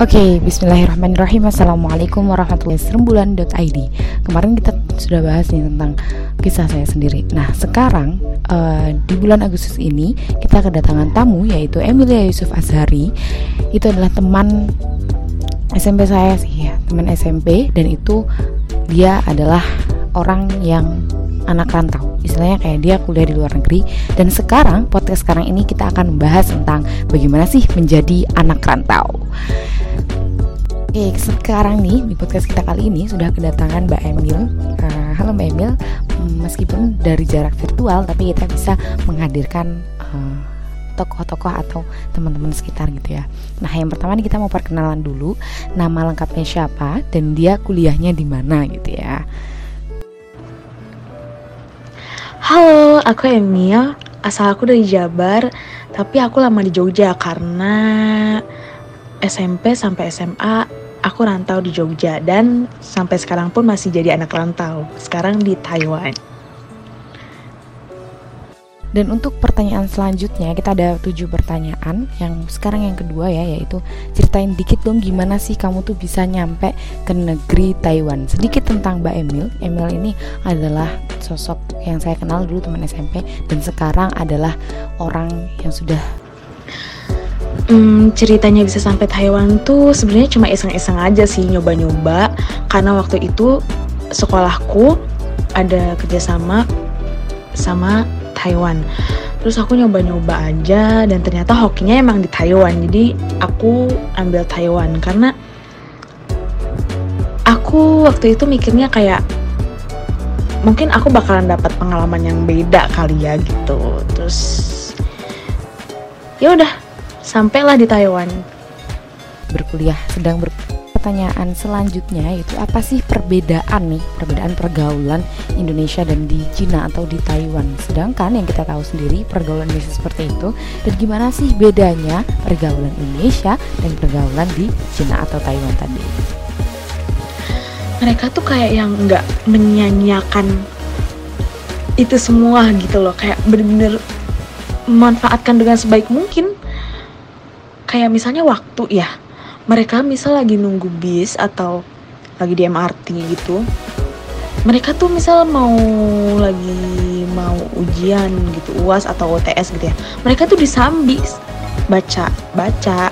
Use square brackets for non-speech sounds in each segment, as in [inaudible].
Oke, okay, bismillahirrahmanirrahim. Assalamualaikum warahmatullahi wabarakatuh. Kemarin kita sudah bahas nih tentang kisah saya sendiri. Nah, sekarang uh, di bulan Agustus ini Kita kedatangan tamu yaitu Emilia Yusuf Azhari. Itu adalah teman SMP saya sih ya. Teman SMP dan itu dia adalah orang yang anak rantau istilahnya kayak dia kuliah di luar negeri dan sekarang podcast sekarang ini kita akan membahas tentang bagaimana sih menjadi anak rantau Oke, sekarang nih di podcast kita kali ini sudah kedatangan Mbak Emil. Uh, halo Mbak Emil, meskipun dari jarak virtual, tapi kita bisa menghadirkan uh, tokoh-tokoh atau teman-teman sekitar gitu ya. Nah, yang pertama nih kita mau perkenalan dulu, nama lengkapnya siapa dan dia kuliahnya di mana gitu ya. Halo, aku Emil. Asal aku dari Jabar, tapi aku lama di Jogja karena SMP sampai SMA aku rantau di Jogja dan sampai sekarang pun masih jadi anak rantau. Sekarang di Taiwan. Dan untuk pertanyaan selanjutnya kita ada tujuh pertanyaan yang sekarang yang kedua ya yaitu ceritain dikit dong gimana sih kamu tuh bisa nyampe ke negeri Taiwan. Sedikit tentang Mbak Emil. Emil ini adalah sosok yang saya kenal dulu teman SMP dan sekarang adalah orang yang sudah Hmm, ceritanya bisa sampai Taiwan tuh sebenarnya cuma iseng-iseng aja sih nyoba-nyoba karena waktu itu sekolahku ada kerjasama sama Taiwan. Terus aku nyoba-nyoba aja dan ternyata hokinya emang di Taiwan. Jadi aku ambil Taiwan karena aku waktu itu mikirnya kayak mungkin aku bakalan dapat pengalaman yang beda kali ya gitu. Terus ya udah sampailah di Taiwan. Berkuliah sedang ber pertanyaan selanjutnya yaitu apa sih perbedaan nih perbedaan pergaulan Indonesia dan di Cina atau di Taiwan? Sedangkan yang kita tahu sendiri pergaulan Indonesia seperti itu. Dan gimana sih bedanya pergaulan Indonesia dan pergaulan di Cina atau Taiwan tadi? Mereka tuh kayak yang nggak menyanyiakan itu semua gitu loh. Kayak bener-bener memanfaatkan dengan sebaik mungkin. Kayak misalnya waktu ya mereka misal lagi nunggu bis atau lagi di MRT gitu mereka tuh misal mau lagi mau ujian gitu uas atau UTS gitu ya mereka tuh disambi baca baca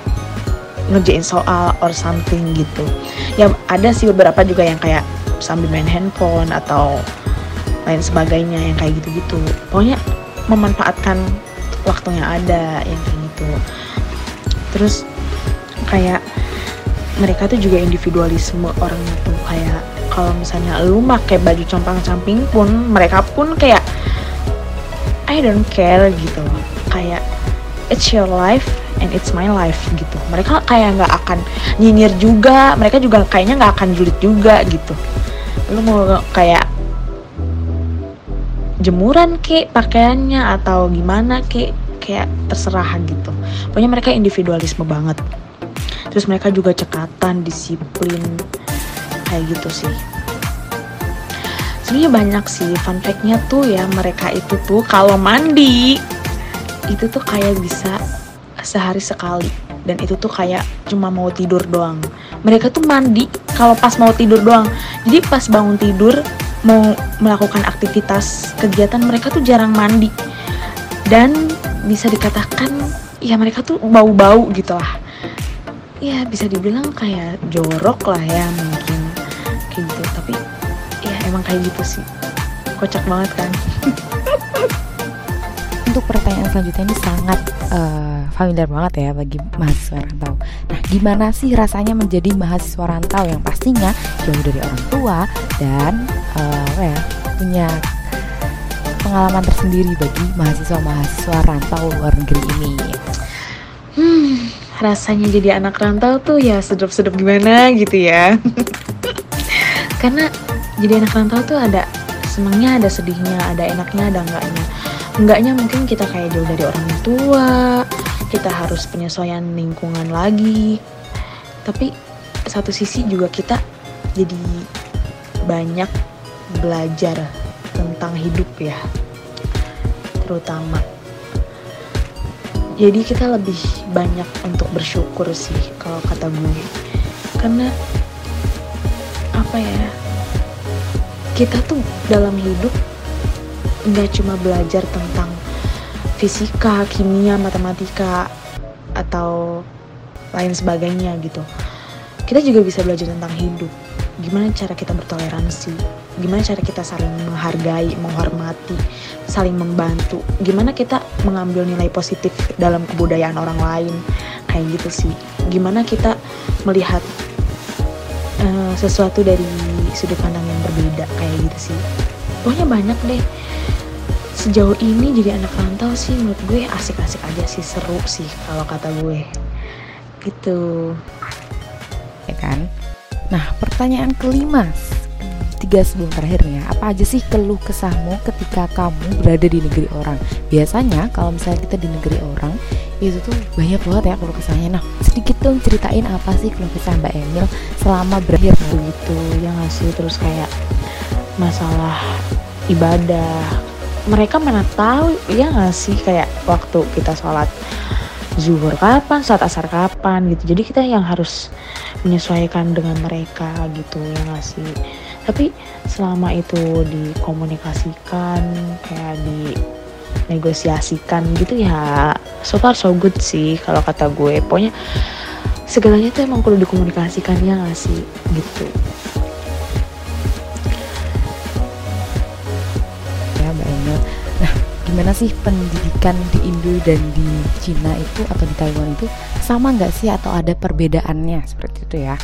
ngerjain soal or something gitu. Ya ada sih beberapa juga yang kayak sambil main handphone atau lain sebagainya yang kayak gitu-gitu. Pokoknya memanfaatkan waktu yang ada yang kayak gitu. Terus kayak mereka tuh juga individualisme orangnya tuh kayak kalau misalnya lu pakai baju compang-camping pun mereka pun kayak I don't care gitu kayak it's your life and it's my life gitu. Mereka kayak nggak akan nyinyir juga mereka juga kayaknya nggak akan julid juga gitu. Lu mau kayak jemuran kek pakaiannya atau gimana kek kayak terserah gitu. Pokoknya mereka individualisme banget terus mereka juga cekatan disiplin kayak gitu sih. Sebenarnya banyak sih fun fact-nya tuh ya mereka itu tuh kalau mandi itu tuh kayak bisa sehari sekali. Dan itu tuh kayak cuma mau tidur doang. Mereka tuh mandi kalau pas mau tidur doang. Jadi pas bangun tidur mau melakukan aktivitas kegiatan mereka tuh jarang mandi. Dan bisa dikatakan ya mereka tuh bau-bau gitu lah ya bisa dibilang kayak jorok lah ya mungkin kayak gitu tapi ya emang kayak gitu sih kocak banget kan [laughs] untuk pertanyaan selanjutnya ini sangat uh, familiar banget ya bagi mahasiswa rantau. Nah, gimana sih rasanya menjadi mahasiswa rantau yang pastinya jauh dari orang tua dan uh, ya, punya pengalaman tersendiri bagi mahasiswa-mahasiswa rantau luar negeri ini? Rasanya jadi anak rantau tuh ya sedap-sedap gimana gitu ya. [laughs] Karena jadi anak rantau tuh ada senangnya, ada sedihnya, ada enaknya, ada enggaknya. Enggaknya mungkin kita kayak jauh dari orang tua, kita harus penyesuaian lingkungan lagi. Tapi satu sisi juga kita jadi banyak belajar tentang hidup ya terutama jadi kita lebih banyak untuk bersyukur sih kalau kata gue karena apa ya kita tuh dalam hidup nggak cuma belajar tentang fisika, kimia, matematika atau lain sebagainya gitu. Kita juga bisa belajar tentang hidup. Gimana cara kita bertoleransi, gimana cara kita saling menghargai, menghormati, saling membantu. Gimana kita mengambil nilai positif dalam kebudayaan orang lain, kayak gitu sih. Gimana kita melihat uh, sesuatu dari sudut pandang yang berbeda, kayak gitu sih. Pokoknya banyak deh. Sejauh ini jadi anak rantau sih menurut gue asik-asik aja sih seru sih kalau kata gue. Gitu. Ya kan? Nah pertanyaan kelima tiga sebelum terakhir ya apa aja sih keluh kesahmu ketika kamu berada di negeri orang biasanya kalau misalnya kita di negeri orang itu tuh banyak banget ya keluh kesahnya nah sedikit dong ceritain apa sih keluh kesah Mbak Emil selama berakhir begitu ya ngasih terus kayak masalah ibadah mereka mana tahu ya nggak sih kayak waktu kita sholat zuhur kapan, sholat asar kapan gitu. Jadi kita yang harus menyesuaikan dengan mereka gitu ya nggak sih. Tapi selama itu dikomunikasikan kayak di negosiasikan gitu ya so far so good sih kalau kata gue. Pokoknya segalanya tuh emang perlu dikomunikasikan ya gak sih? Gitu. Gimana sih pendidikan di Indo dan di Cina itu atau di Taiwan itu sama nggak sih atau ada perbedaannya? Seperti itu ya?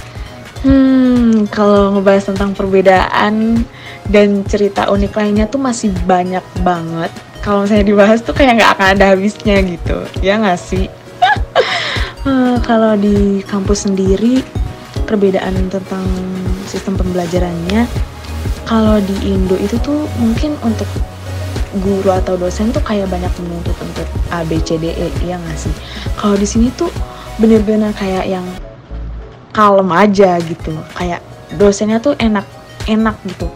Hmm, kalau ngebahas tentang perbedaan dan cerita unik lainnya tuh masih banyak banget. Kalau misalnya dibahas tuh kayak nggak akan ada habisnya gitu, ya nggak sih? uh, [laughs] kalau di kampus sendiri perbedaan tentang sistem pembelajarannya, kalau di Indo itu tuh mungkin untuk guru atau dosen tuh kayak banyak menuntut untuk A B C D E ya nggak sih kalau di sini tuh bener-bener kayak yang kalem aja gitu. Kayak dosennya tuh enak enak gitu.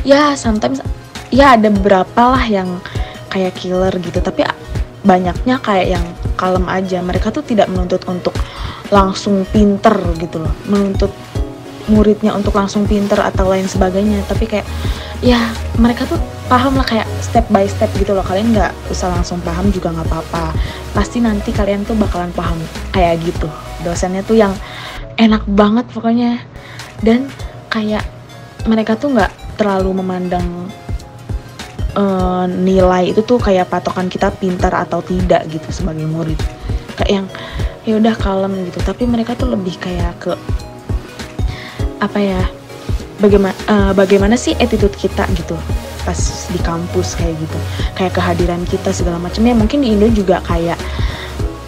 Ya sometimes ya ada beberapa lah yang kayak killer gitu. Tapi banyaknya kayak yang kalem aja. Mereka tuh tidak menuntut untuk langsung pinter gitu loh. Menuntut muridnya untuk langsung pinter atau lain sebagainya. Tapi kayak ya mereka tuh paham lah kayak step by step gitu loh. Kalian nggak usah langsung paham juga nggak apa-apa. Pasti nanti kalian tuh bakalan paham kayak gitu. Dosennya tuh yang enak banget pokoknya. Dan kayak mereka tuh nggak terlalu memandang uh, nilai itu tuh kayak patokan kita pintar atau tidak gitu sebagai murid. Kayak yang ya udah kalem gitu. Tapi mereka tuh lebih kayak ke apa ya bagaimana uh, bagaimana sih attitude kita? gitu pas di kampus kayak gitu. Kayak kehadiran kita segala macamnya. Mungkin di Indo juga kayak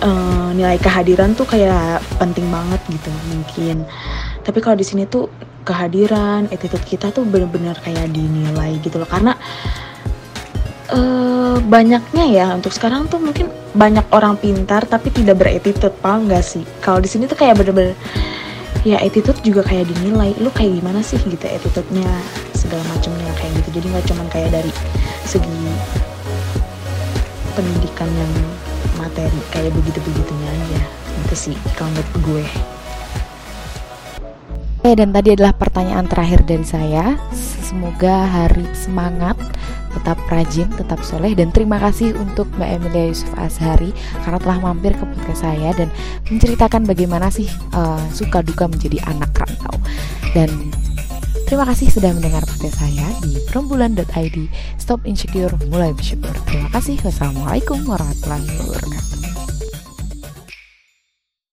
uh, nilai kehadiran tuh kayak penting banget gitu mungkin. Tapi kalau di sini tuh kehadiran attitude kita tuh bener-bener kayak dinilai gitu loh. Karena uh, banyaknya ya untuk sekarang tuh mungkin banyak orang pintar tapi tidak beretitude paham gak sih? Kalau di sini tuh kayak bener-bener ya attitude juga kayak dinilai. Lu kayak gimana sih gitu attitude-nya segala macamnya kayak gitu. Jadi nggak cuman kayak dari segi pendidikan yang materi kayak begitu begitunya aja itu sih kalau gue Oke, dan tadi adalah pertanyaan terakhir dari saya. Semoga hari semangat, tetap rajin, tetap soleh, dan terima kasih untuk Mbak Emilia Yusuf Azhari karena telah mampir ke podcast saya dan menceritakan bagaimana sih uh, suka duka menjadi anak rantau. Dan terima kasih sudah mendengar podcast saya di rombulan.id. Stop insecure, mulai bersyukur. Terima kasih. Wassalamualaikum warahmatullahi wabarakatuh.